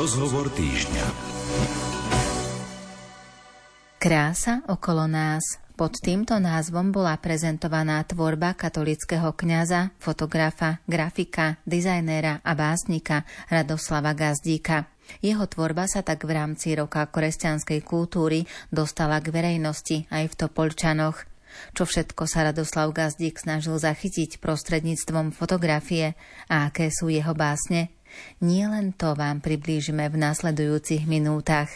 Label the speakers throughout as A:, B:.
A: Rozhovor týždňa.
B: Krása okolo nás. Pod týmto názvom bola prezentovaná tvorba katolického kňaza, fotografa, grafika, dizajnéra a básnika Radoslava Gazdíka. Jeho tvorba sa tak v rámci roka kresťanskej kultúry dostala k verejnosti aj v Topolčanoch. Čo všetko sa Radoslav Gazdík snažil zachytiť prostredníctvom fotografie a aké sú jeho básne? Nie len to vám priblížime v nasledujúcich minútach.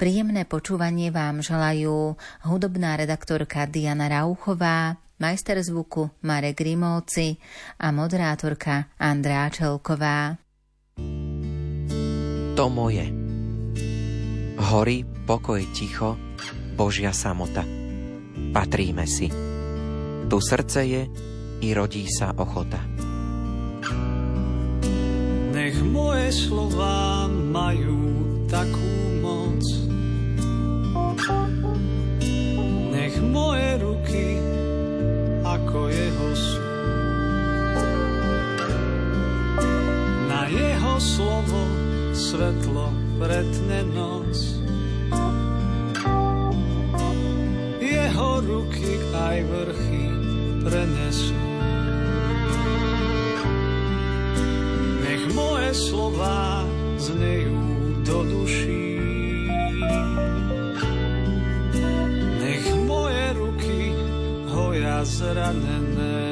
B: Príjemné počúvanie vám želajú hudobná redaktorka Diana Rauchová, majster zvuku Marek Grimovci a moderátorka Andrá Čelková.
C: To moje. Hory, pokoj, ticho, Božia samota. Patríme si. Tu srdce je i rodí sa ochota.
D: Nech moje slova majú takú moc. Nech moje ruky ako jeho sú. Na jeho slovo svetlo pretne noc. Jeho ruky aj vrchy prenesú. Moje slova znejú do duší. Nech moje ruky hoja zranené.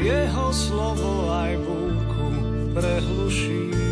D: Jeho slovo aj búku prehluší.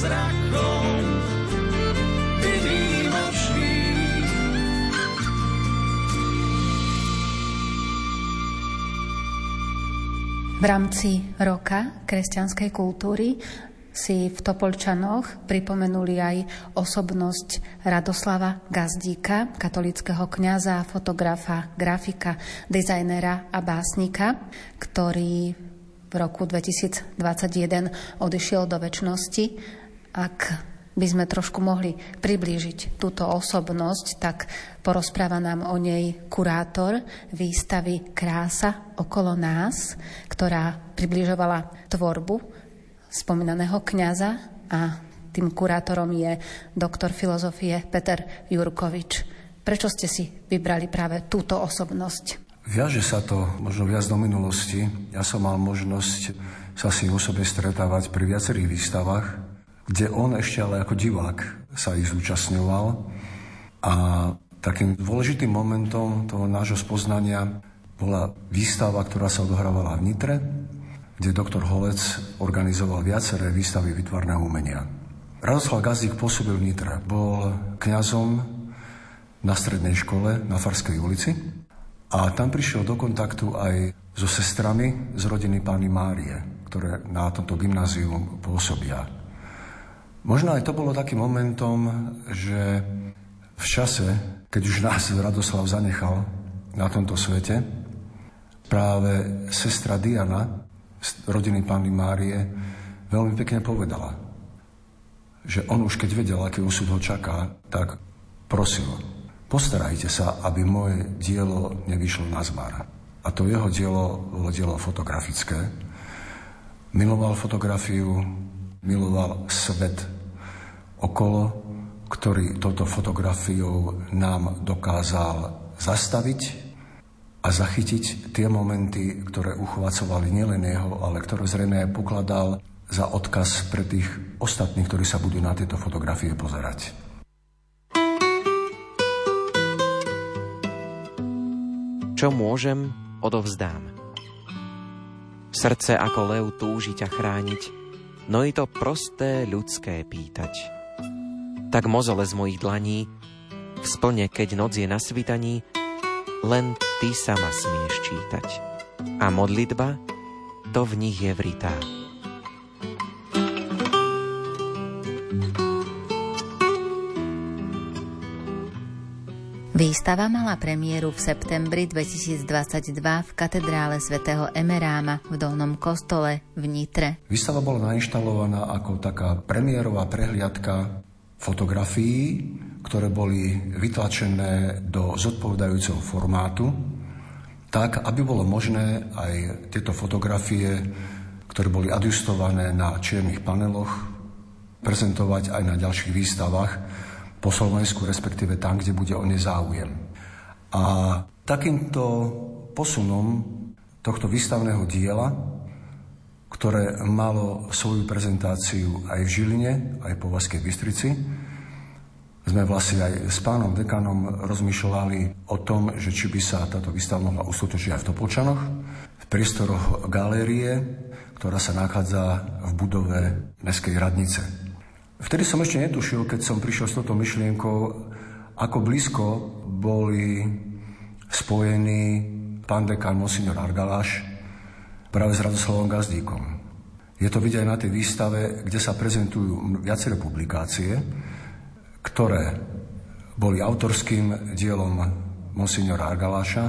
D: Zázrakom, byť výnimočný.
B: V rámci roka kresťanskej kultúry si v Topolčanoch pripomenuli aj osobnosť Radoslava Gazdíka, katolického kňaza, fotografa, grafika, dizajnera a básnika, ktorý v roku 2021 odišiel do väčšnosti. Ak by sme trošku mohli priblížiť túto osobnosť, tak porozpráva nám o nej kurátor výstavy Krása okolo nás, ktorá približovala tvorbu spomínaného kňaza a tým kurátorom je doktor filozofie Peter Jurkovič. Prečo ste si vybrali práve túto osobnosť?
E: Viaže sa to možno viac do minulosti. Ja som mal možnosť sa si osobne stretávať pri viacerých výstavách, kde on ešte ale ako divák sa ich zúčastňoval. A takým dôležitým momentom toho nášho spoznania bola výstava, ktorá sa odohrávala v Nitre, kde doktor Holec organizoval viaceré výstavy vytvarného umenia. Radoslav Gazdík pôsobil v Nitre. Bol kňazom na strednej škole na Farskej ulici a tam prišiel do kontaktu aj so sestrami z rodiny pány Márie, ktoré na tomto gymnáziu pôsobia. Možno aj to bolo takým momentom, že v čase, keď už nás Radoslav zanechal na tomto svete, práve sestra Diana z rodiny Panny Márie veľmi pekne povedala, že on už keď vedel, aký úsud ho čaká, tak prosil, postarajte sa, aby moje dielo nevyšlo na zmar. A to jeho dielo bolo dielo fotografické. Miloval fotografiu, miloval svet okolo, ktorý touto fotografiou nám dokázal zastaviť a zachytiť tie momenty, ktoré uchvacovali nielen jeho, ale ktoré zrejme aj pokladal za odkaz pre tých ostatných, ktorí sa budú na tieto fotografie pozerať.
C: Čo môžem, odovzdám. Srdce ako lev túži ťa chrániť, no i to prosté ľudské pýtať. Tak mozole z mojich dlaní, v splne, keď noc je na svitaní, len ty sama smieš čítať. A modlitba, to v nich je vritá.
B: Výstava mala premiéru v septembri 2022 v katedrále svätého Emeráma v Dolnom kostole v Nitre.
E: Výstava bola nainštalovaná ako taká premiérová prehliadka fotografií, ktoré boli vytlačené do zodpovedajúceho formátu, tak, aby bolo možné aj tieto fotografie, ktoré boli adjustované na čiernych paneloch, prezentovať aj na ďalších výstavách, po Slovensku, respektíve tam, kde bude o ne záujem. A takýmto posunom tohto výstavného diela, ktoré malo svoju prezentáciu aj v Žiline, aj po Vaskej Bystrici, sme vlastne aj s pánom dekanom rozmýšľali o tom, že či by sa táto výstava mohla uskutočniť aj v Topolčanoch, v priestoroch galérie, ktorá sa nachádza v budove Mestskej radnice. Vtedy som ešte netušil, keď som prišiel s touto myšlienkou, ako blízko boli spojení pán dekan Monsignor Argaláš práve s Radoslavom Gazdíkom. Je to vidieť aj na tej výstave, kde sa prezentujú viaceré publikácie, ktoré boli autorským dielom Monsignora Argaláša,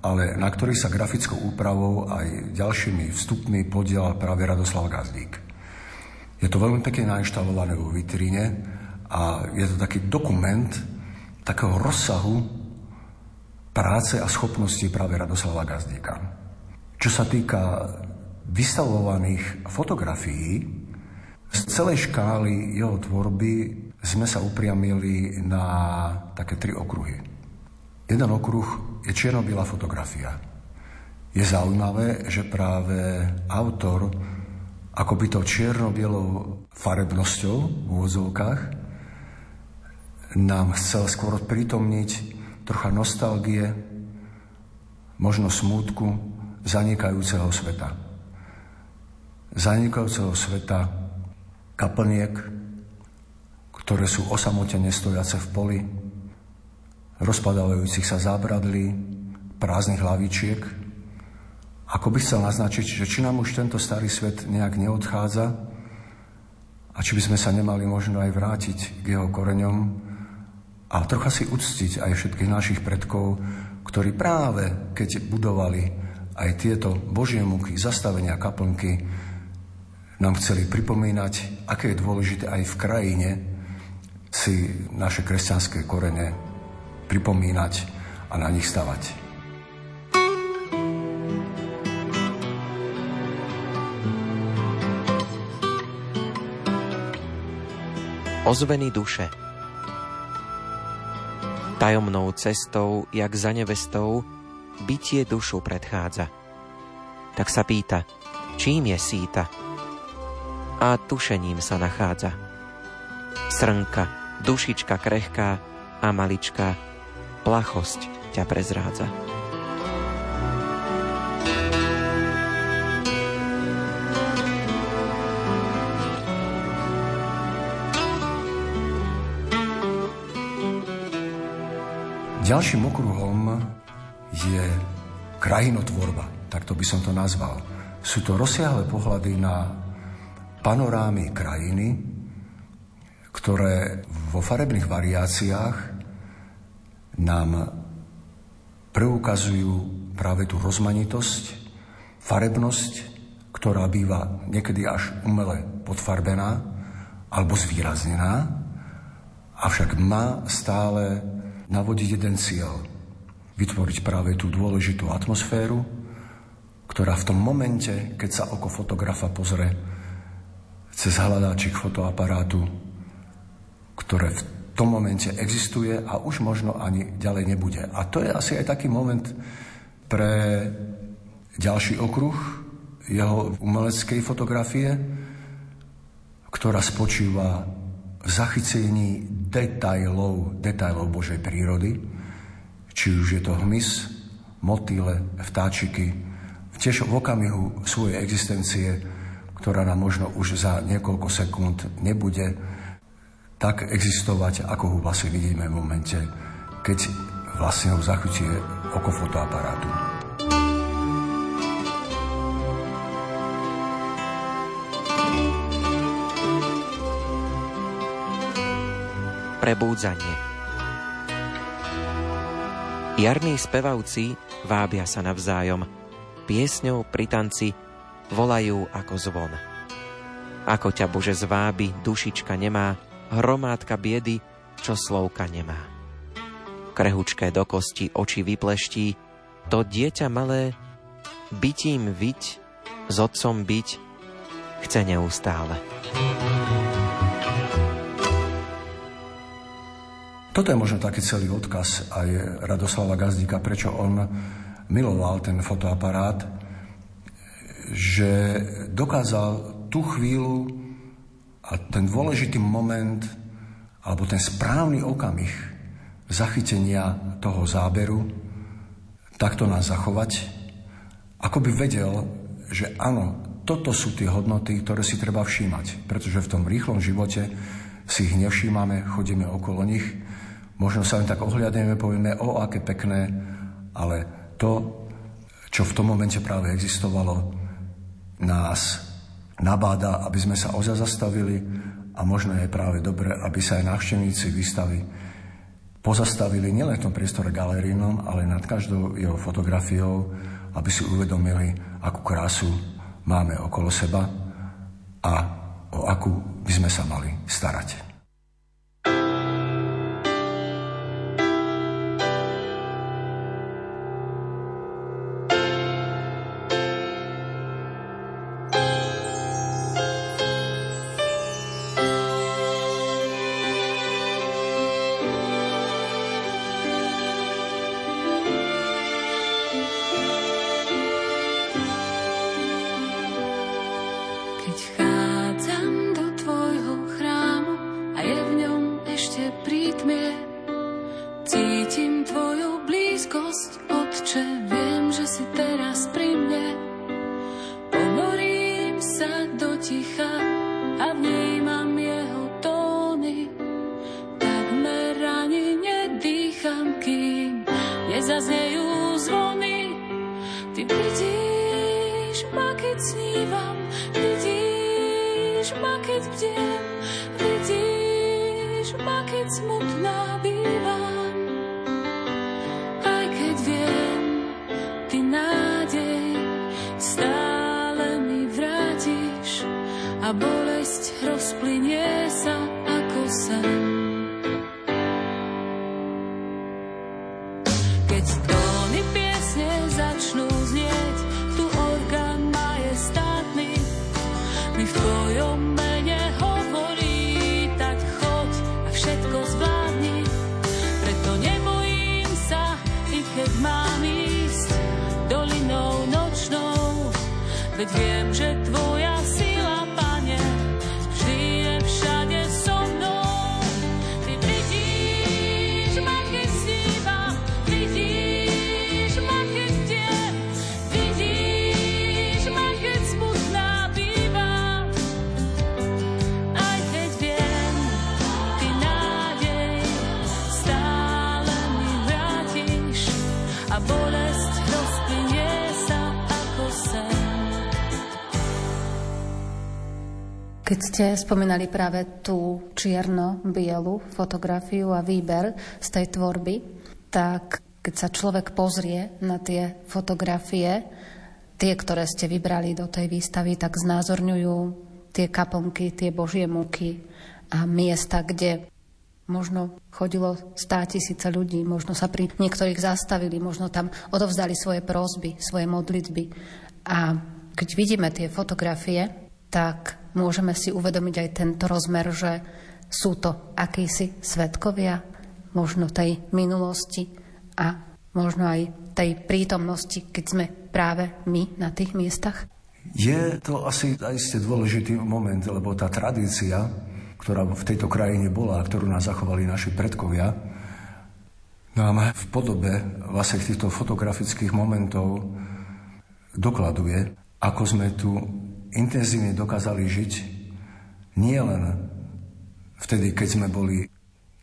E: ale na ktorých sa grafickou úpravou aj ďalšími vstupmi podielal práve Radoslav Gazdík. Je to veľmi pekne nainštalované vo vitríne a je to taký dokument takého rozsahu práce a schopnosti práve Radoslava Gazdíka. Čo sa týka vystavovaných fotografií, z celej škály jeho tvorby sme sa upriamili na také tri okruhy. Jeden okruh je čierno fotografia. Je zaujímavé, že práve autor ako by to čierno-bielou farebnosťou v úvodzovkách nám chcel skôr prítomniť trocha nostalgie, možno smútku zanikajúceho sveta. Zanikajúceho sveta kaplniek, ktoré sú osamotene stojace v poli, rozpadávajúcich sa zábradlí, prázdnych hlavičiek, ako by chcel naznačiť, že či nám už tento starý svet nejak neodchádza a či by sme sa nemali možno aj vrátiť k jeho koreňom a trocha si uctiť aj všetkých našich predkov, ktorí práve keď budovali aj tieto Božie múky, zastavenia kaplnky, nám chceli pripomínať, aké je dôležité aj v krajine si naše kresťanské korene pripomínať a na nich stavať.
C: Ozveny duše. Tajomnou cestou, jak za nevestou, bytie dušu predchádza. Tak sa pýta, čím je síta? A tušením sa nachádza. Srnka, dušička krehká a maličká, plachosť ťa prezrádza.
E: Ďalším okruhom je krajinotvorba, takto by som to nazval. Sú to rozsiahle pohľady na panorámy krajiny, ktoré vo farebných variáciách nám preukazujú práve tú rozmanitosť, farebnosť, ktorá býva niekedy až umele podfarbená alebo zvýraznená, avšak má stále navodiť jeden cieľ. vytvoriť práve tú dôležitú atmosféru, ktorá v tom momente, keď sa oko fotografa pozrie cez hľadáčik fotoaparátu, ktoré v tom momente existuje a už možno ani ďalej nebude. A to je asi aj taký moment pre ďalší okruh jeho umeleckej fotografie, ktorá spočíva v zachycení detajlov, detajlov Božej prírody, či už je to hmyz, motýle, vtáčiky, tiež v okamihu svojej existencie, ktorá nám možno už za niekoľko sekúnd nebude tak existovať, ako ho vlastne vidíme v momente, keď vlastne ho zachytie oko fotoaparátu.
C: Prebúdzanie Jarní spevavci vábia sa navzájom, piesňou pri tanci volajú ako zvon. Ako ťa Bože zvábi, dušička nemá, hromádka biedy, čo slovka nemá. Krehučké do kosti oči vypleští, to dieťa malé, bytím viť, s otcom byť, chce neustále.
E: Toto je možno taký celý odkaz aj Radoslava Gazdíka, prečo on miloval ten fotoaparát, že dokázal tú chvíľu a ten dôležitý moment alebo ten správny okamih zachytenia toho záberu takto nás zachovať, ako by vedel, že áno, toto sú tie hodnoty, ktoré si treba všímať, pretože v tom rýchlom živote si ich nevšímame, chodíme okolo nich Možno sa len tak ohľadneme, povieme, o, aké pekné, ale to, čo v tom momente práve existovalo, nás nabáda, aby sme sa ozaj zastavili a možno je práve dobre, aby sa aj návštevníci výstavy pozastavili nielen v tom priestore galerínom, ale nad každou jeho fotografiou, aby si uvedomili, akú krásu máme okolo seba a o akú by sme sa mali starať.
B: Ste spomínali práve tú čierno-bielu fotografiu a výber z tej tvorby, tak keď sa človek pozrie na tie fotografie, tie, ktoré ste vybrali do tej výstavy, tak znázorňujú tie kaponky, tie božie múky a miesta, kde možno chodilo stá tisíce ľudí, možno sa pri niektorých zastavili, možno tam odovzdali svoje prózby, svoje modlitby. A keď vidíme tie fotografie, tak môžeme si uvedomiť aj tento rozmer, že sú to akýsi svetkovia možno tej minulosti a možno aj tej prítomnosti, keď sme práve my na tých miestach?
E: Je to asi aj ste dôležitý moment, lebo tá tradícia, ktorá v tejto krajine bola a ktorú nás zachovali naši predkovia, nám v podobe vlastne týchto fotografických momentov dokladuje, ako sme tu intenzívne dokázali žiť nie len vtedy, keď sme boli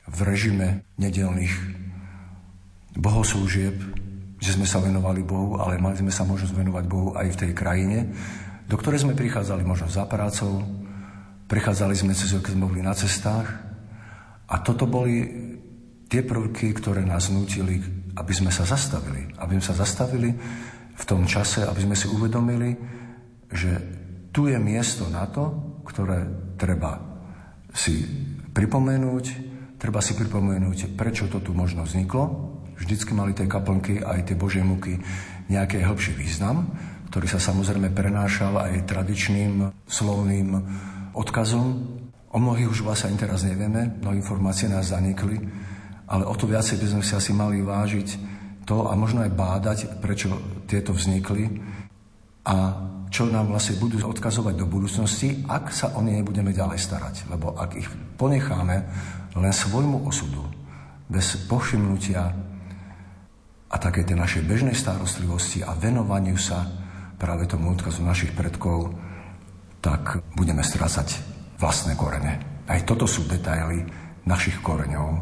E: v režime nedelných bohoslúžieb, že sme sa venovali Bohu, ale mali sme sa možnosť venovať Bohu aj v tej krajine, do ktorej sme prichádzali možno za prácou, prichádzali sme cez keď sme boli na cestách a toto boli tie prvky, ktoré nás nutili, aby sme sa zastavili. Aby sme sa zastavili v tom čase, aby sme si uvedomili, že tu je miesto na to, ktoré treba si pripomenúť, treba si pripomenúť, prečo to tu možno vzniklo, vždycky mali tie kaplnky aj tie Božie muky nejaký hĺbší význam, ktorý sa samozrejme prenášal aj tradičným slovným odkazom. O mnohých už vlastne teraz nevieme, no informácie nás zanikli, ale o to viacej by sme si asi mali vážiť to a možno aj bádať, prečo tieto vznikli a čo nám vlastne budú odkazovať do budúcnosti, ak sa o ne nebudeme ďalej starať. Lebo ak ich ponecháme len svojmu osudu, bez povšimnutia a také tej našej bežnej starostlivosti a venovaniu sa práve tomu odkazu našich predkov, tak budeme strácať vlastné korene. Aj toto sú detaily našich koreňov,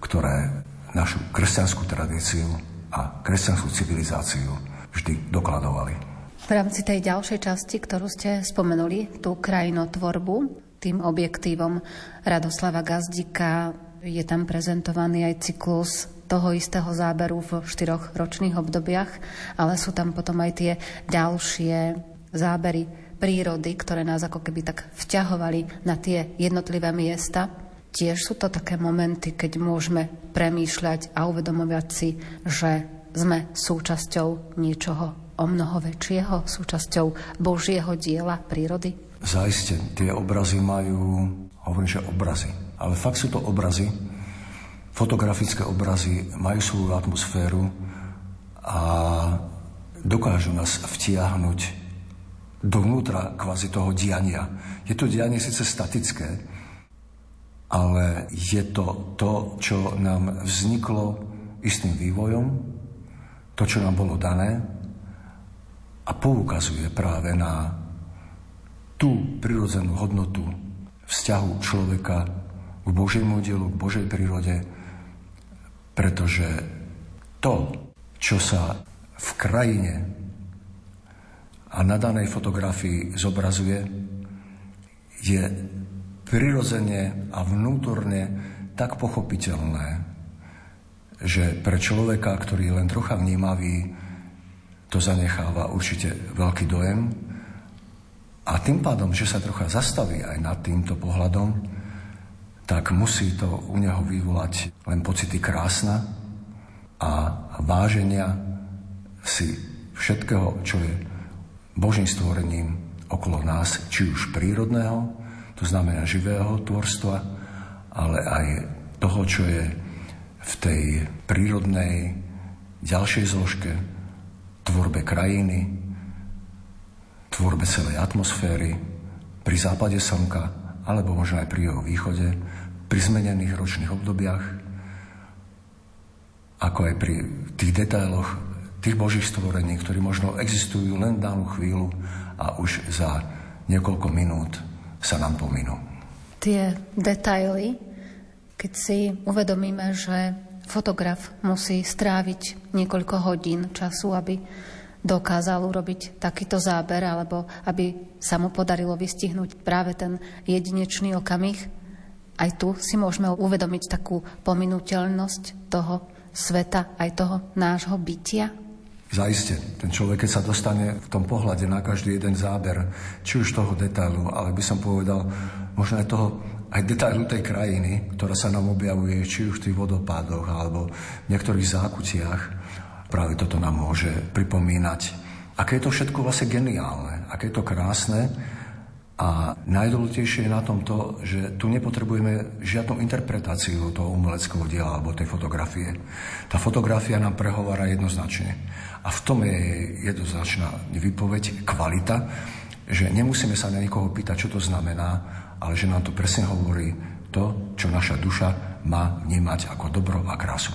E: ktoré našu kresťanskú tradíciu a kresťanskú civilizáciu vždy dokladovali.
B: V rámci tej ďalšej časti, ktorú ste spomenuli, tú krajinotvorbu, tým objektívom Radoslava Gazdika je tam prezentovaný aj cyklus toho istého záberu v štyroch ročných obdobiach, ale sú tam potom aj tie ďalšie zábery prírody, ktoré nás ako keby tak vťahovali na tie jednotlivé miesta. Tiež sú to také momenty, keď môžeme premýšľať a uvedomovať si, že sme súčasťou niečoho o mnoho väčšieho, súčasťou Božieho diela prírody?
E: Zajiste, tie obrazy majú, hovorím, že obrazy, ale fakt sú to obrazy, fotografické obrazy majú svoju atmosféru a dokážu nás vtiahnuť dovnútra kvázi toho diania. Je to dianie síce statické, ale je to to, čo nám vzniklo istým vývojom, to, čo nám bolo dané a poukazuje práve na tú prirodzenú hodnotu vzťahu človeka k Božiemu dielu, k Božej prírode, pretože to, čo sa v krajine a na danej fotografii zobrazuje, je prirodzene a vnútorne tak pochopiteľné, že pre človeka, ktorý je len trocha vnímavý, to zanecháva určite veľký dojem. A tým pádom, že sa trocha zastaví aj nad týmto pohľadom, tak musí to u neho vyvolať len pocity krásna a váženia si všetkého, čo je Božím stvorením okolo nás, či už prírodného, to znamená živého tvorstva, ale aj toho, čo je v tej prírodnej ďalšej zložke, tvorbe krajiny, tvorbe celej atmosféry, pri západe slnka, alebo možno aj pri jeho východe, pri zmenených ročných obdobiach, ako aj pri tých detailoch tých božích stvorení, ktorí možno existujú len danú chvíľu a už za niekoľko minút sa nám pominú.
B: Tie detaily, keď si uvedomíme, že fotograf musí stráviť niekoľko hodín času, aby dokázal urobiť takýto záber, alebo aby sa mu podarilo vystihnúť práve ten jedinečný okamih, aj tu si môžeme uvedomiť takú pominuteľnosť toho sveta, aj toho nášho bytia?
E: Zaiste, ten človek, keď sa dostane v tom pohľade na každý jeden záber, či už toho detailu, ale by som povedal, možno aj toho aj detailu tej krajiny, ktorá sa nám objavuje či už v tých vodopádoch alebo v niektorých zákutiach. Práve toto nám môže pripomínať, aké je to všetko vlastne geniálne, aké je to krásne a najdôležitejšie je na tom to, že tu nepotrebujeme žiadnu interpretáciu toho umeleckého diela alebo tej fotografie. Tá fotografia nám prehovára jednoznačne. A v tom je jednoznačná výpoveď, kvalita, že nemusíme sa na nikoho pýtať, čo to znamená, ale že nám to presne hovorí to, čo naša duša má vnímať ako dobro a krásu.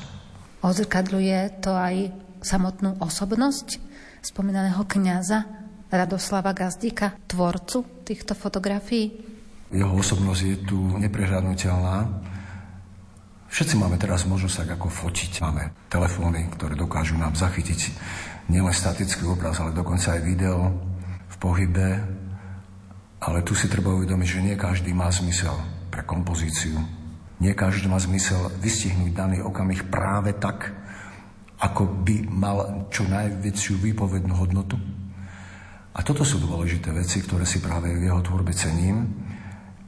B: Odzrkadľuje to aj samotnú osobnosť spomínaného kňaza, Radoslava Gazdíka, tvorcu týchto fotografií?
E: Jeho osobnosť je tu neprehľadnutelná. Všetci máme teraz možnosť tak ako fotiť. Máme telefóny, ktoré dokážu nám zachytiť nielen statický obraz, ale dokonca aj video v pohybe. Ale tu si treba uvedomiť, že nie každý má zmysel pre kompozíciu. Nie každý má zmysel vystihnúť daný okamih práve tak, ako by mal čo najväčšiu výpovednú hodnotu. A toto sú dôležité veci, ktoré si práve v jeho tvorbe cením,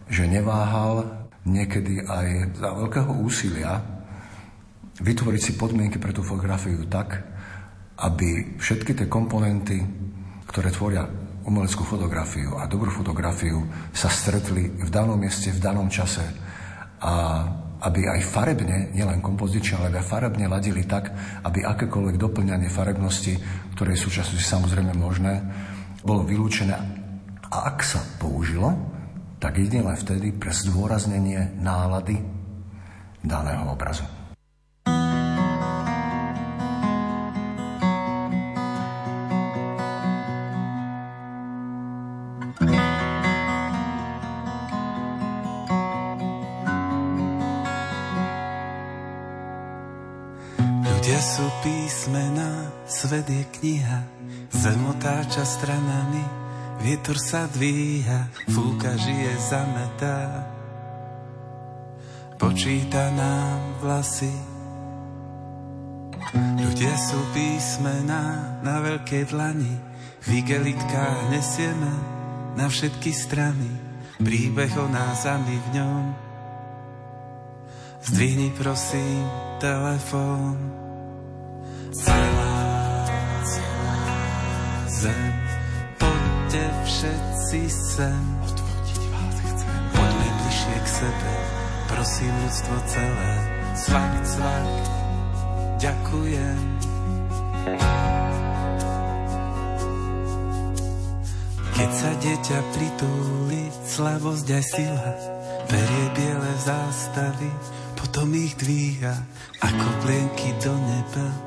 E: že neváhal niekedy aj za veľkého úsilia vytvoriť si podmienky pre tú fotografiu tak, aby všetky tie komponenty, ktoré tvoria umeleckú fotografiu a dobrú fotografiu, sa stretli v danom mieste, v danom čase a aby aj farebne, nielen kompozične, ale aj farebne ladili tak, aby akékoľvek doplňanie farebnosti, ktoré je súčasnosti samozrejme možné, bolo vylúčené. A ak sa použilo, tak jedine vtedy pre zdôraznenie nálady daného obrazu.
F: Kniha, Zem otáča stranami, vietor sa dvíha, fúka žije zametá. Počíta nám vlasy, ľudia sú písmená na veľkej dlani, v igelitkách nesieme na všetky strany, príbeh o nás a my v ňom. Zdvihni prosím telefón, celá zem. Poďte všetci sem, odvodiť vás chcem. Poďme bližšie k sebe, prosím ľudstvo celé. Cvak, cvak, ďakujem. Keď sa dieťa pritúli, slabosť aj sila, berie biele zástavy, potom ich dvíha ako plienky do neba.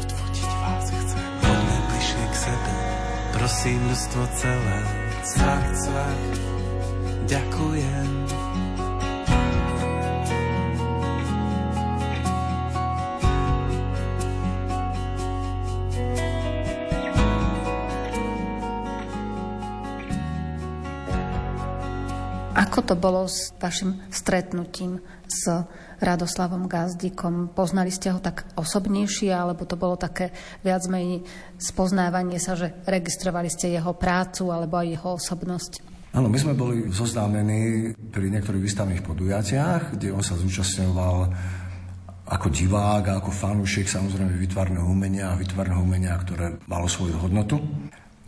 F: Prosím ľudstvo celé, cvak, cvak, ďakujem.
B: Ako to bolo s vašim stretnutím s Radoslavom Gazdíkom? Poznali ste ho tak osobnejšie, alebo to bolo také viac menej spoznávanie sa, že registrovali ste jeho prácu alebo aj jeho osobnosť?
E: Áno, my sme boli zoznámení pri niektorých výstavných podujatiach, kde on sa zúčastňoval ako divák a ako fanúšik samozrejme vytvarného umenia a vytvarného umenia, ktoré malo svoju hodnotu.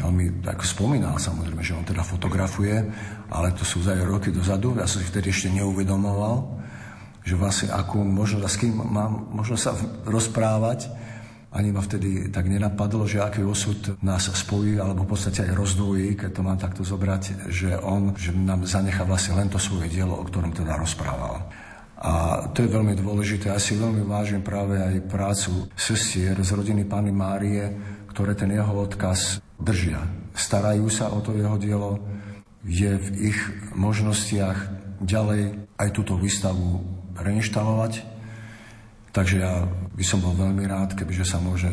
E: On mi tak spomínal samozrejme, že on teda fotografuje, ale to sú aj roky dozadu, ja som si vtedy ešte neuvedomoval že vlastne akú možnosť a s kým mám možno sa rozprávať. Ani ma vtedy tak nenapadlo, že aký osud nás spojí, alebo v podstate aj rozdvojí, keď to mám takto zobrať, že on že nám zanechá vlastne len to svoje dielo, o ktorom teda rozprával. A to je veľmi dôležité. Ja si veľmi vážim práve aj prácu sestier z rodiny Pany Márie, ktoré ten jeho odkaz držia. Starajú sa o to jeho dielo, je v ich možnostiach ďalej aj túto výstavu reinštalovať. Takže ja by som bol veľmi rád, kebyže sa môže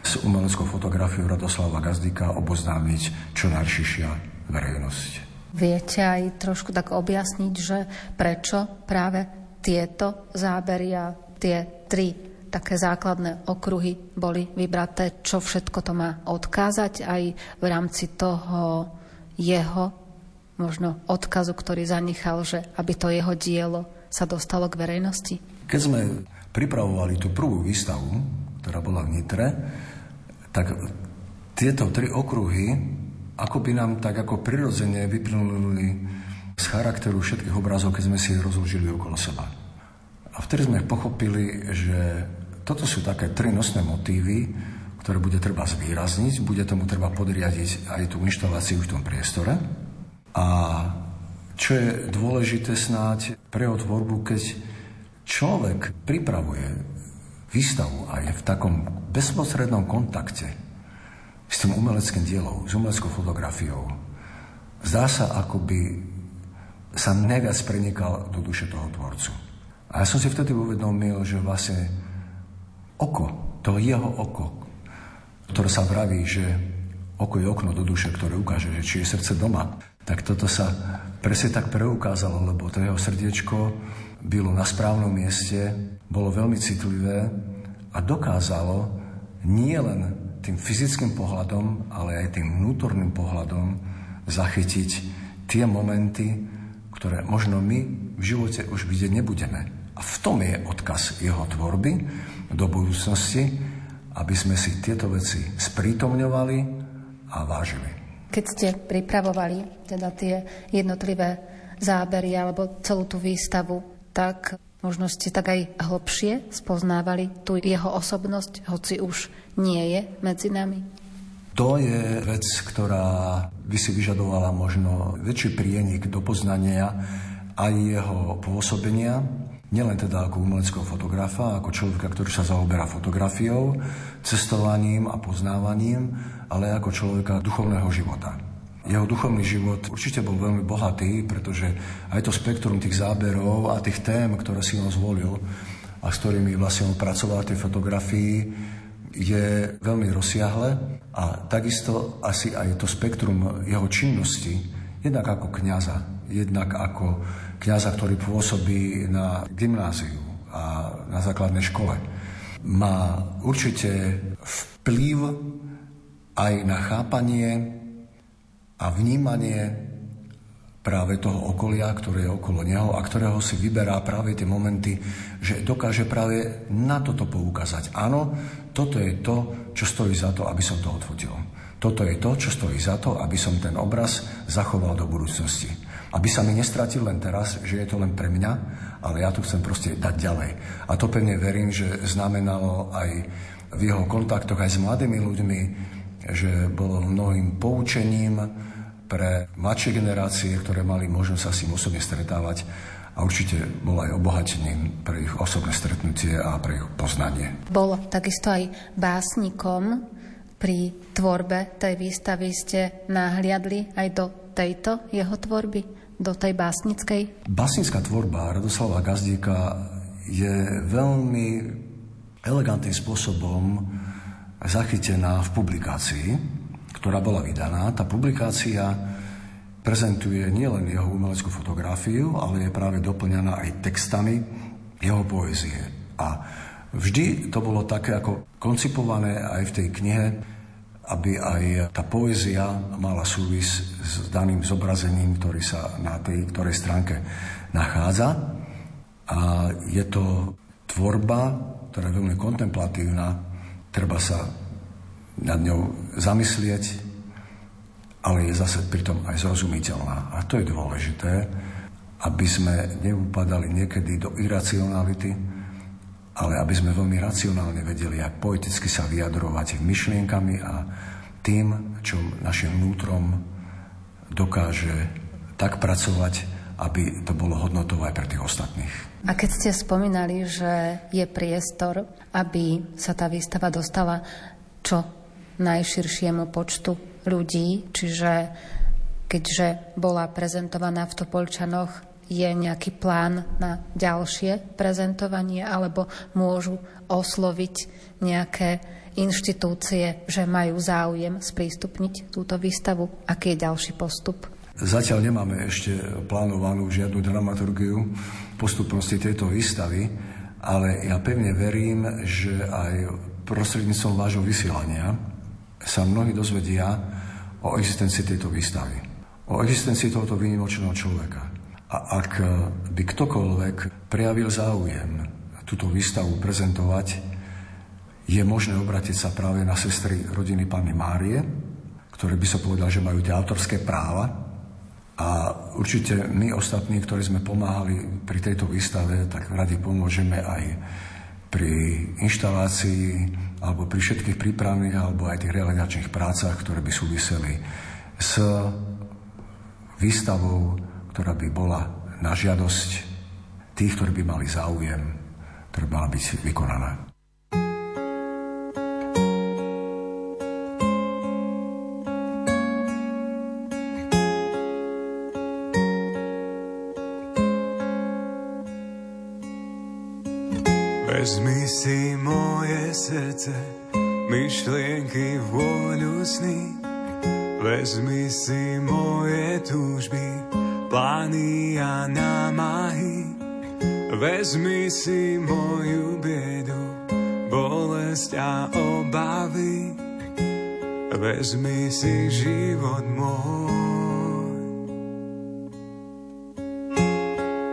E: s umeleckou fotografiou Radoslava Gazdika oboznámiť čo najširšia verejnosť.
B: Viete aj trošku tak objasniť, že prečo práve tieto zábery a tie tri také základné okruhy boli vybraté, čo všetko to má odkázať aj v rámci toho jeho možno odkazu, ktorý zanechal, že aby to jeho dielo sa dostalo k verejnosti?
E: Keď sme pripravovali tú prvú výstavu, ktorá bola v Nitre, tak tieto tri okruhy ako by nám tak ako prirodzene vyplnuli z charakteru všetkých obrazov, keď sme si rozložili okolo seba. A vtedy sme pochopili, že toto sú také tri nosné motívy, ktoré bude treba zvýrazniť, bude tomu treba podriadiť aj tú inštaláciu v tom priestore. A čo je dôležité snáď pre tvorbu, keď človek pripravuje výstavu a je v takom bezprostrednom kontakte s tým umeleckým dielom, s umeleckou fotografiou, zdá sa, ako by sa najviac prenikal do duše toho tvorcu. A ja som si vtedy uvedomil, že vlastne oko, to jeho oko, ktoré sa vraví, že oko je okno do duše, ktoré ukáže, že či je srdce doma, tak toto sa presne tak preukázalo, lebo to jeho srdiečko bylo na správnom mieste, bolo veľmi citlivé a dokázalo nie len tým fyzickým pohľadom, ale aj tým vnútorným pohľadom zachytiť tie momenty, ktoré možno my v živote už vidieť nebudeme. A v tom je odkaz jeho tvorby do budúcnosti, aby sme si tieto veci sprítomňovali a vážili.
B: Keď ste pripravovali teda tie jednotlivé zábery alebo celú tú výstavu, tak Možno ste tak aj hlbšie spoznávali tú jeho osobnosť, hoci už nie je medzi nami?
E: To je vec, ktorá by si vyžadovala možno väčší prienik do poznania aj jeho pôsobenia, nielen teda ako umeleckého fotografa, ako človeka, ktorý sa zaoberá fotografiou, cestovaním a poznávaním, ale ako človeka duchovného života. Jeho duchovný život určite bol veľmi bohatý, pretože aj to spektrum tých záberov a tých tém, ktoré si on zvolil a s ktorými vlastne on pracoval v fotografii, je veľmi rozsiahle a takisto asi aj to spektrum jeho činnosti, jednak ako kňaza, jednak ako kňaza, ktorý pôsobí na gymnáziu a na základnej škole, má určite vplyv aj na chápanie a vnímanie práve toho okolia, ktoré je okolo neho a ktorého si vyberá práve tie momenty, že dokáže práve na toto poukázať. Áno, toto je to, čo stojí za to, aby som to odfotil. Toto je to, čo stojí za to, aby som ten obraz zachoval do budúcnosti. Aby sa mi nestratil len teraz, že je to len pre mňa, ale ja to chcem proste dať ďalej. A to pevne verím, že znamenalo aj v jeho kontaktoch aj s mladými ľuďmi, že bolo mnohým poučením pre mladšie generácie, ktoré mali možnosť sa s ním osobne stretávať a určite bol aj obohatením pre ich osobné stretnutie a pre ich poznanie.
B: Bol takisto aj básnikom. Pri tvorbe tej výstavy ste nahliadli aj do tejto jeho tvorby, do tej básnickej?
E: Básnická tvorba Radoslava Gazdíka je veľmi elegantným spôsobom zachytená v publikácii, ktorá bola vydaná. Tá publikácia prezentuje nielen jeho umeleckú fotografiu, ale je práve doplňaná aj textami jeho poézie. A vždy to bolo také ako koncipované aj v tej knihe, aby aj tá poézia mala súvis s daným zobrazením, ktorý sa na tej ktorej stránke nachádza. A je to tvorba, ktorá je veľmi kontemplatívna, Treba sa nad ňou zamyslieť, ale je zase pritom aj zrozumiteľná. A to je dôležité, aby sme neupadali niekedy do iracionality, ale aby sme veľmi racionálne vedeli aj poeticky sa vyjadrovať myšlienkami a tým, čo našim vnútrom dokáže tak pracovať, aby to bolo hodnotové aj pre tých ostatných.
B: A keď ste spomínali, že je priestor, aby sa tá výstava dostala čo najširšiemu počtu ľudí, čiže keďže bola prezentovaná v Topolčanoch je nejaký plán na ďalšie prezentovanie alebo môžu osloviť nejaké inštitúcie, že majú záujem sprístupniť túto výstavu? Aký je ďalší postup?
E: Zatiaľ nemáme ešte plánovanú žiadnu dramaturgiu postupnosti tejto výstavy, ale ja pevne verím, že aj prostredníctvom vášho vysielania sa mnohí dozvedia o existencii tejto výstavy, o existencii tohoto výnimočného človeka. A ak by ktokoľvek prejavil záujem túto výstavu prezentovať, je možné obratiť sa práve na sestry rodiny Panny Márie, ktoré by sa povedal, že majú tie autorské práva. A určite my ostatní, ktorí sme pomáhali pri tejto výstave, tak radi pomôžeme aj pri inštalácii alebo pri všetkých prípravných alebo aj tých realizačných prácach, ktoré by súviseli s výstavou, ktorá by bola na žiadosť tých, ktorí by mali záujem, ktorá by mala byť vykonaná.
F: Vezmi si moje srdce, myšlienky, vôľu sny. Vezmi si moje túžby, plány a námahy. Vezmi si moju biedu, bolesť a obavy. Vezmi si život môj.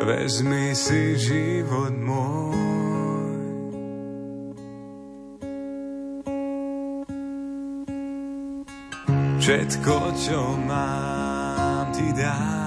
F: Vezmi si život môj. Všetko, čo mám, ti dám.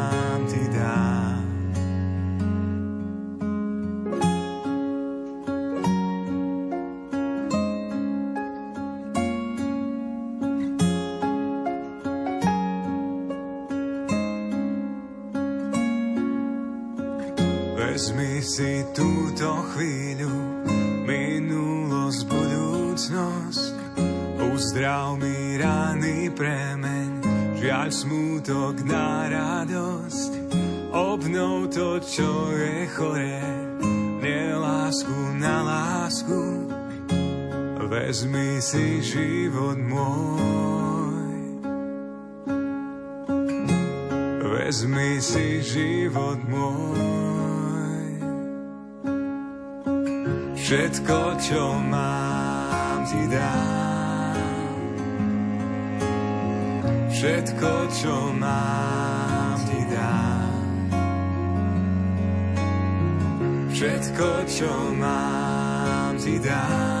F: si život môj. Vezmi si život môj. Všetko, čo mám, ti dám. Všetko, čo mám, ti dám. Všetko, čo mám, ti dám.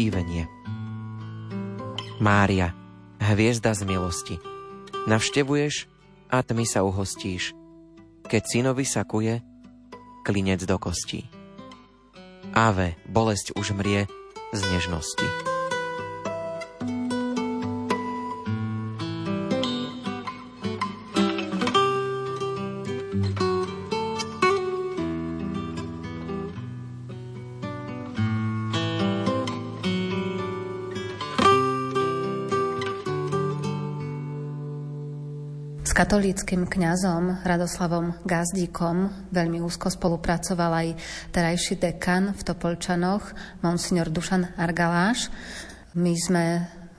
C: Navštívenie Mária hviezda z milosti. Navštevuješ a tmy sa uhostíš. Keď synovi sa kuje, klinec do kostí. Ave, bolesť už mrie z nežnosti.
B: Katolíckým kňazom Radoslavom Gazdíkom veľmi úzko spolupracoval aj terajší dekan v Topolčanoch, monsignor Dušan Argaláš. My sme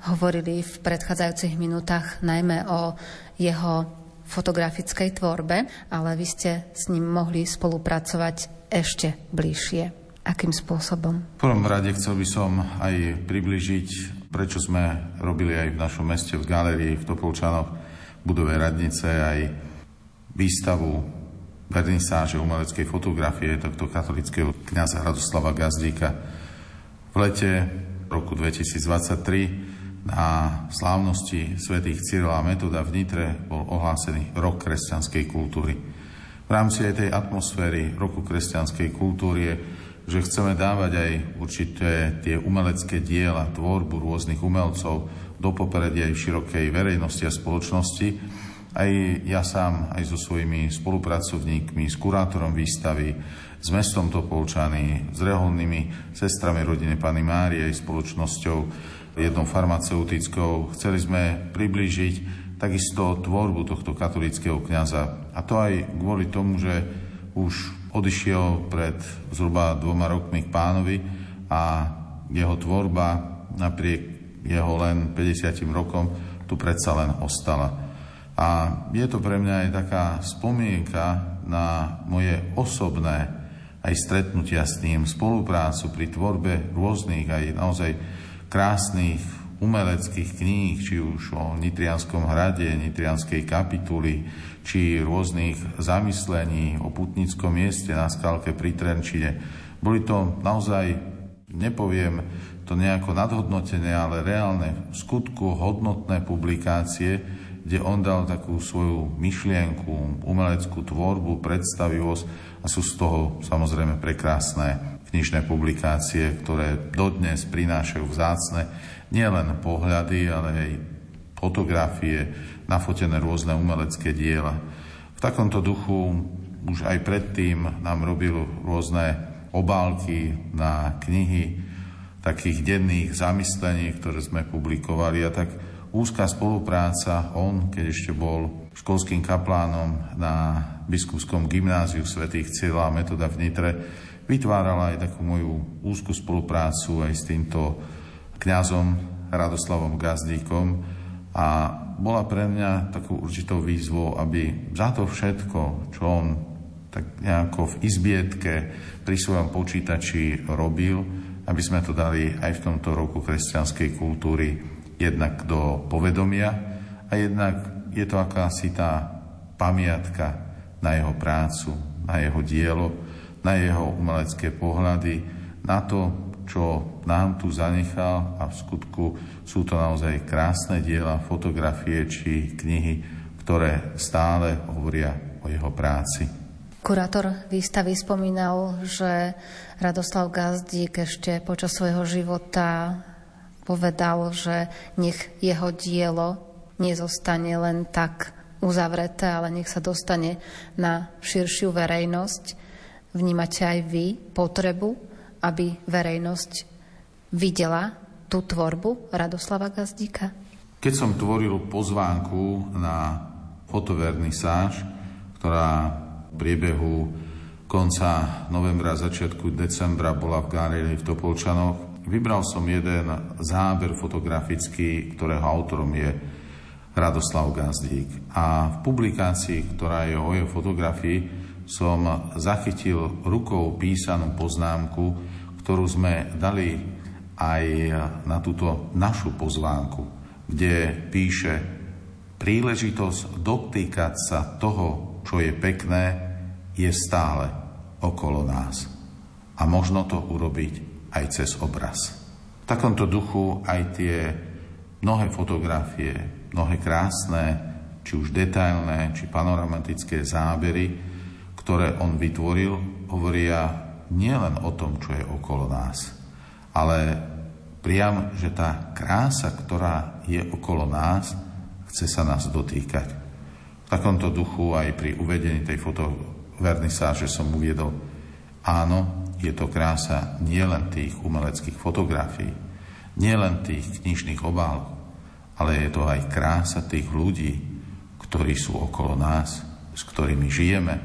B: hovorili v predchádzajúcich minútach najmä o jeho fotografickej tvorbe, ale vy ste s ním mohli spolupracovať ešte bližšie. Akým spôsobom?
G: V prvom rade chcel by som aj približiť, prečo sme robili aj v našom meste v galérii v Topolčanoch budove radnice aj výstavu vernisáže umeleckej fotografie tohto katolického kniaza Radoslava Gazdíka. V lete roku 2023 na slávnosti svätých Cyrila a Metoda v Nitre bol ohlásený rok kresťanskej kultúry. V rámci aj tej atmosféry roku kresťanskej kultúry je, že chceme dávať aj určité tie umelecké diela, tvorbu rôznych umelcov do popredia aj v širokej verejnosti a spoločnosti, aj ja sám, aj so svojimi spolupracovníkmi, s kurátorom výstavy, s mestom Topolčany, s reholnými sestrami rodiny Pany Márie, aj spoločnosťou jednou farmaceutickou. Chceli sme priblížiť takisto tvorbu tohto katolického kňaza. A to aj kvôli tomu, že už odišiel pred zhruba dvoma rokmi k pánovi a jeho tvorba napriek jeho len 50 rokom tu predsa len ostala. A je to pre mňa aj taká spomienka na moje osobné aj stretnutia s ním, spoluprácu pri tvorbe rôznych aj naozaj krásnych umeleckých kníh, či už o Nitrianskom hrade, Nitrianskej kapituly, či rôznych zamyslení o putnickom mieste na skalke pri Trenčine. Boli to naozaj, nepoviem to nejako nadhodnotené, ale reálne v skutku hodnotné publikácie, kde on dal takú svoju myšlienku, umeleckú tvorbu, predstavivosť a sú z toho samozrejme prekrásne knižné publikácie, ktoré dodnes prinášajú vzácne nielen pohľady, ale aj fotografie, nafotené rôzne umelecké diela. V takomto duchu už aj predtým nám robil rôzne obálky na knihy takých denných zamyslení, ktoré sme publikovali a tak úzká spolupráca. On, keď ešte bol školským kaplánom na biskupskom gymnáziu svätých Cieľa a Metoda v Nitre, vytvárala aj takú moju úzkú spoluprácu aj s týmto kňazom Radoslavom Gazdíkom a bola pre mňa takú určitou výzvou, aby za to všetko, čo on tak nejako v izbietke pri svojom počítači robil, aby sme to dali aj v tomto roku kresťanskej kultúry jednak do povedomia a jednak je to akási tá pamiatka na jeho prácu, na jeho dielo, na jeho umelecké pohľady, na to, čo nám tu zanechal a v skutku sú to naozaj krásne diela, fotografie či knihy, ktoré stále hovoria o jeho práci.
B: Kurátor výstavy spomínal, že Radoslav Gazdík ešte počas svojho života povedal, že nech jeho dielo nezostane len tak uzavreté, ale nech sa dostane na širšiu verejnosť. Vnímate aj vy potrebu, aby verejnosť videla tú tvorbu Radoslava Gazdíka?
G: Keď som tvoril pozvánku na fotovernisáž, ktorá v priebehu konca novembra, začiatku decembra bola v galérii v Topolčanoch, Vybral som jeden záber fotografický, ktorého autorom je Radoslav Gazdík. A v publikácii, ktorá je o jeho fotografii, som zachytil rukou písanú poznámku, ktorú sme dali aj na túto našu pozvánku, kde píše príležitosť dotýkať sa toho, čo je pekné, je stále okolo nás. A možno to urobiť aj cez obraz. V takomto duchu aj tie mnohé fotografie, mnohé krásne, či už detailné, či panoramatické zábery, ktoré on vytvoril, hovoria nielen o tom, čo je okolo nás, ale priam, že tá krása, ktorá je okolo nás, chce sa nás dotýkať. Takomto duchu aj pri uvedení tej fotovernisáže som uviedol, áno, je to krása nielen tých umeleckých fotografií, nielen tých knižných obálok, ale je to aj krása tých ľudí, ktorí sú okolo nás, s ktorými žijeme.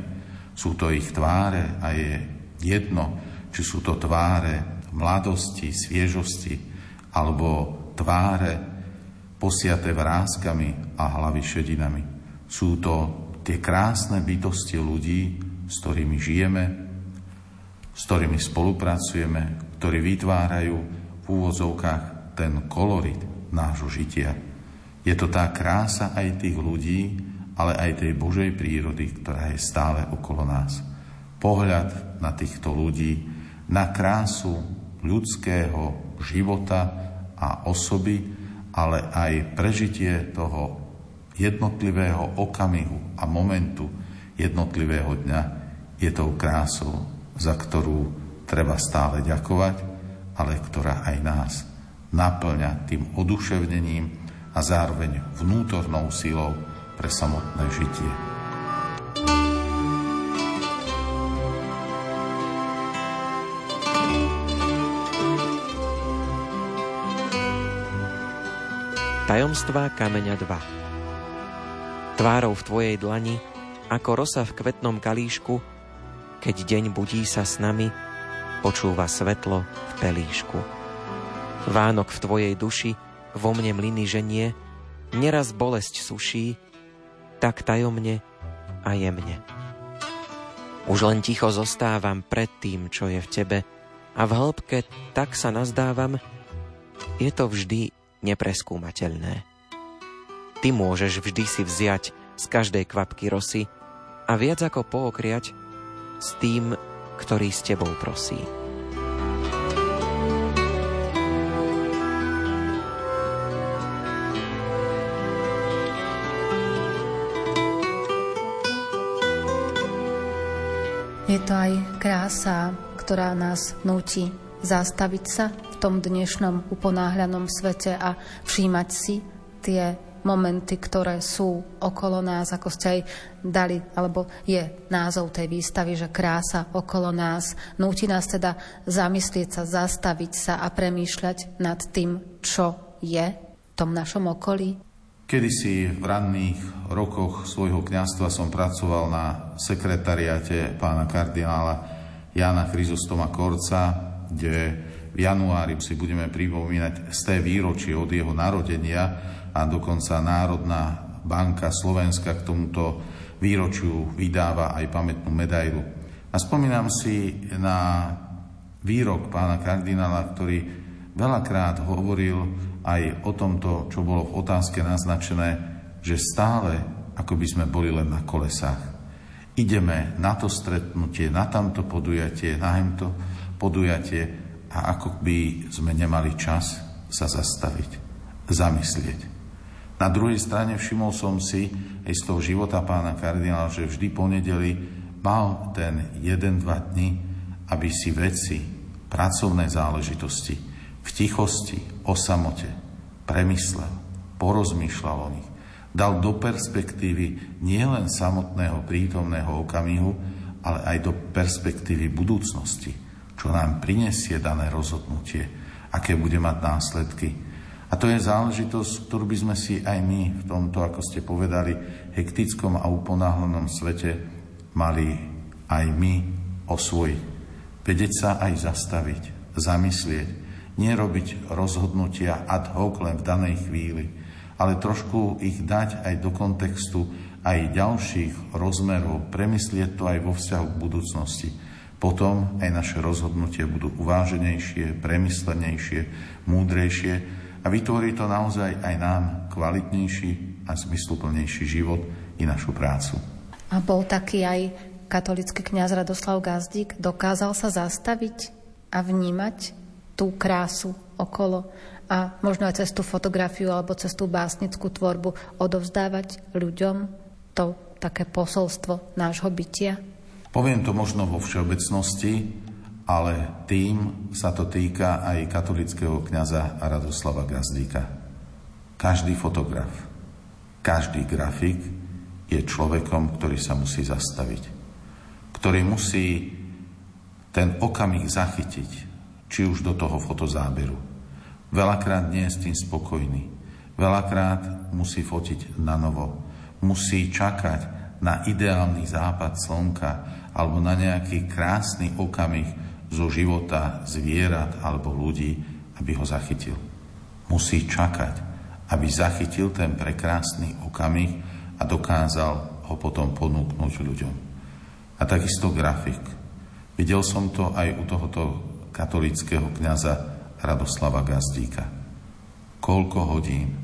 G: Sú to ich tváre a je jedno, či sú to tváre mladosti, sviežosti, alebo tváre posiaté vrázkami a hlavy šedinami. Sú to tie krásne bytosti ľudí, s ktorými žijeme, s ktorými spolupracujeme, ktorí vytvárajú v úvozovkách ten kolorit nášho žitia. Je to tá krása aj tých ľudí, ale aj tej Božej prírody, ktorá je stále okolo nás. Pohľad na týchto ľudí, na krásu ľudského života a osoby, ale aj prežitie toho jednotlivého okamihu a momentu jednotlivého dňa je tou krásou, za ktorú treba stále ďakovať, ale ktorá aj nás naplňa tým oduševnením a zároveň vnútornou silou pre samotné žitie.
C: Tajomstvá kameňa 2 Tvárou v tvojej dlani, ako rosa v kvetnom kalíšku, keď deň budí sa s nami, počúva svetlo v pelíšku. Vánok v tvojej duši, vo mne mlyny ženie, neraz bolesť suší, tak tajomne a jemne. Už len ticho zostávam pred tým, čo je v tebe a v hĺbke tak sa nazdávam, je to vždy nepreskúmateľné. Ty môžeš vždy si vziať z každej kvapky rosy a viac ako pookriať s tým, ktorý s tebou prosí.
B: Je to aj krása, ktorá nás nutí zastaviť sa v tom dnešnom uponáhľanom svete a všímať si tie momenty, ktoré sú okolo nás, ako ste aj dali, alebo je názov tej výstavy, že krása okolo nás. Núti nás teda zamyslieť sa, zastaviť sa a premýšľať nad tým, čo je v tom našom okolí.
G: Kedysi v ranných rokoch svojho kňastva som pracoval na sekretariate pána kardinála Jana Chryzostoma Korca, kde v januári si budeme pripomínať z té výročie od jeho narodenia a dokonca Národná banka Slovenska k tomuto výročiu vydáva aj pamätnú medailu. A spomínam si na výrok pána kardinála, ktorý veľakrát hovoril aj o tomto, čo bolo v otázke naznačené, že stále ako by sme boli len na kolesách. Ideme na to stretnutie, na tamto podujatie, na hemto podujatie a ako by sme nemali čas sa zastaviť, zamyslieť. Na druhej strane všimol som si aj z toho života pána kardinála, že vždy po nedeli mal ten jeden-dva dny, aby si veci, pracovné záležitosti v tichosti, o samote premyslel, porozmýšľal o nich. Dal do perspektívy nielen samotného prítomného okamihu, ale aj do perspektívy budúcnosti – čo nám prinesie dané rozhodnutie, aké bude mať následky. A to je záležitosť, ktorú by sme si aj my v tomto, ako ste povedali, hektickom a uponáhlenom svete mali aj my osvojiť. Vedieť sa aj zastaviť, zamyslieť, nerobiť rozhodnutia ad hoc len v danej chvíli, ale trošku ich dať aj do kontextu aj ďalších rozmerov, premyslieť to aj vo vzťahu k budúcnosti potom aj naše rozhodnutia budú uváženejšie, premyslenejšie, múdrejšie a vytvorí to naozaj aj nám kvalitnejší a zmysluplnejší život i našu prácu.
B: A bol taký aj katolický kňaz Radoslav Gazdík, dokázal sa zastaviť a vnímať tú krásu okolo a možno aj cez tú fotografiu alebo cez tú básnickú tvorbu odovzdávať ľuďom to také posolstvo nášho bytia?
G: Poviem to možno vo všeobecnosti, ale tým sa to týka aj katolického kňaza Radoslava Gazdíka. Každý fotograf, každý grafik je človekom, ktorý sa musí zastaviť, ktorý musí ten okamih zachytiť, či už do toho fotozáberu. Veľakrát nie je s tým spokojný. Veľakrát musí fotiť na novo. Musí čakať na ideálny západ slnka, alebo na nejaký krásny okamih zo života zvierat alebo ľudí, aby ho zachytil. Musí čakať, aby zachytil ten prekrásny okamih a dokázal ho potom ponúknuť ľuďom. A takisto grafik. Videl som to aj u tohoto katolického kňaza Radoslava Gazdíka. Koľko hodín,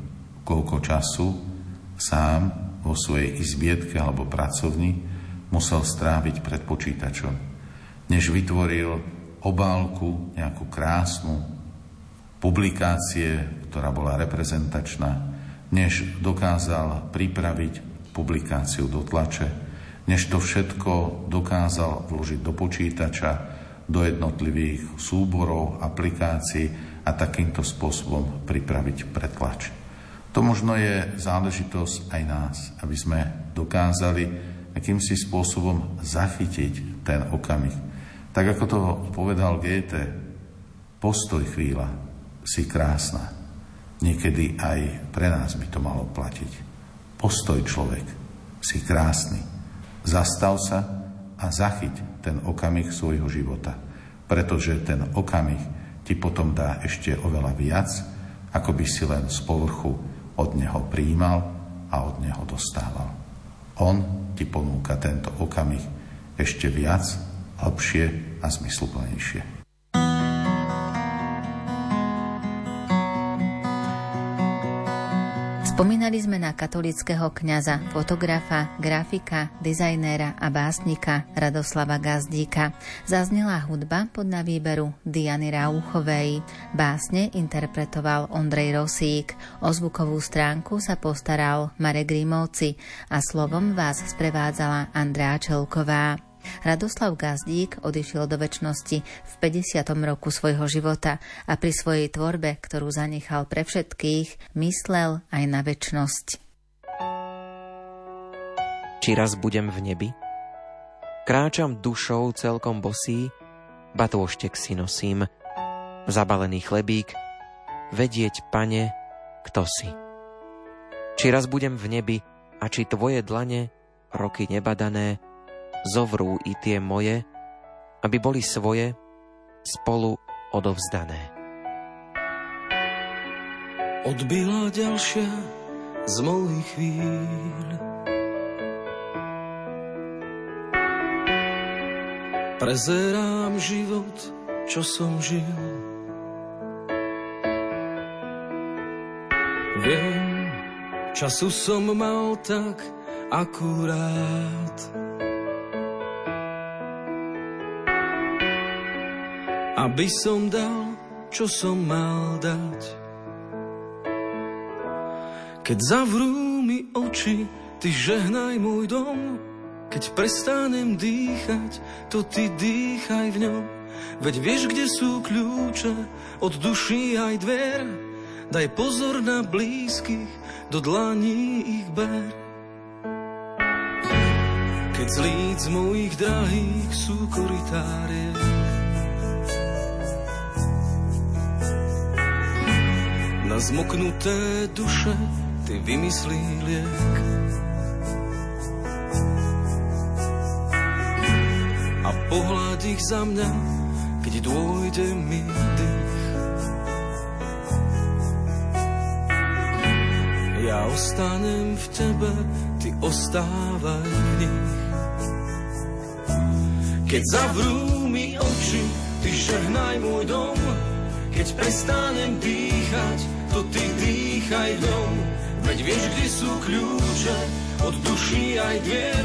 G: koľko času sám vo svojej izbietke alebo pracovni musel stráviť pred počítačom, než vytvoril obálku, nejakú krásnu publikácie, ktorá bola reprezentačná, než dokázal pripraviť publikáciu do tlače, než to všetko dokázal vložiť do počítača, do jednotlivých súborov, aplikácií a takýmto spôsobom pripraviť pre tlač. To možno je záležitosť aj nás, aby sme dokázali akýmsi spôsobom zachytiť ten okamih. Tak ako to povedal Goethe, postoj chvíľa, si krásna. Niekedy aj pre nás by to malo platiť. Postoj človek, si krásny. Zastav sa a zachyť ten okamih svojho života. Pretože ten okamih ti potom dá ešte oveľa viac, ako by si len z povrchu od neho príjmal a od neho dostával. On ti ponúka tento okamih ešte viac, hlbšie a zmysluplnejšie.
B: Spomínali sme na katolického kňaza, fotografa, grafika, dizajnéra a básnika Radoslava Gazdíka. Zaznela hudba pod na výberu Diany Rauchovej. Básne interpretoval Ondrej Rosík. O zvukovú stránku sa postaral Marek Grimovci a slovom vás sprevádzala Andrea Čelková. Radoslav Gazdík odišiel do väčšnosti v 50. roku svojho života a pri svojej tvorbe, ktorú zanechal pre všetkých, myslel aj na väčšnosť.
C: Či raz budem v nebi? Kráčam dušou celkom bosý, batôštek si nosím, zabalený chlebík, vedieť, pane, kto si. Či raz budem v nebi a či tvoje dlane, roky nebadané, zovrú i tie moje, aby boli svoje spolu odovzdané.
H: Odbila ďalšia z mojich chvíľ. Prezerám život, čo som žil. Viem, času som mal tak akurát. Aby som dal, čo som mal dať. Keď zavrú mi oči, ty žehnaj môj dom, keď prestanem dýchať, to ty dýchaj v ňom. Veď vieš, kde sú kľúče od duší aj dver, daj pozor na blízkych, do dlaní ich ber. Keď z líc mojich drahých sú koritárie, Na zmoknuté duše ty vymyslí liek. A pohľad ich za mňa, keď dôjde mi dých. Ja ostanem v tebe, ty ostávaj v nich. Keď zavrú mi oči, ty žehnaj môj dom, keď prestanem dýchať, to ty dýchaj dom, veď vieš, kde sú kľúče od duší aj dvier.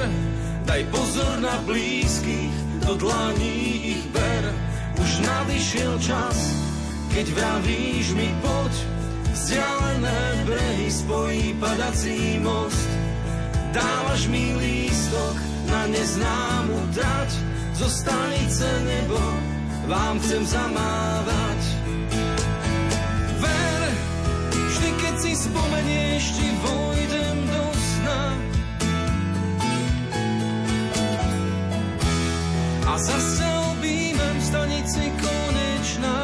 H: Daj pozor na blízkych, do dlaní ich ber. Už nadišiel čas, keď vravíš mi poď, vzdialené brehy spojí padací most. Dávaš mi lístok na neznámu trať, zo stanice nebo vám chcem zamávať. Si spomenieš, ti vojdem do sna. A zase objímem stanici konečná.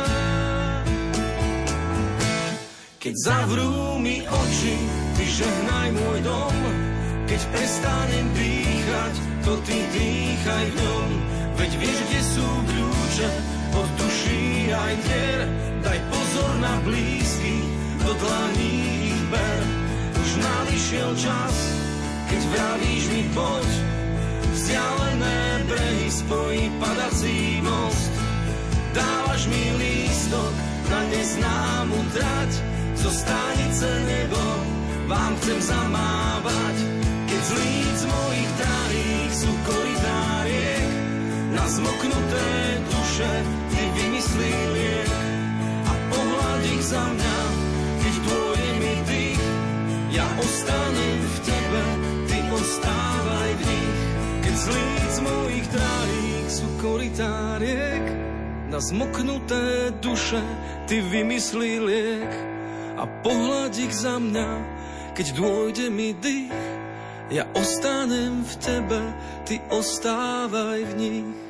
H: Keď zavrú mi oči, ty žehnaj môj dom. Keď prestanem dýchať, to ty dýchaj v ňom. Veď vieš, kde sú kľúče od duší aj dier. Daj pozor na blízky, do dlaní ich ber. Už nadišiel čas, keď vravíš mi poď, vzdialené brehy spojí padací most. Dávaš mi lístok na neznámu trať, zo stanice nebo vám chcem zamávať. Keď z líc mojich drahých sú koridáriek, na zmoknuté duše ty vymyslí liek a pohľad ich za mňa, ja ostanem v tebe, ty ostávaj v nich. Keď z líc mojich drahých sú koritáriek, na zmoknuté duše ty vymyslí liek a pohľad ich za mňa, keď dôjde mi dých, ja ostanem v tebe, ty ostávaj v nich.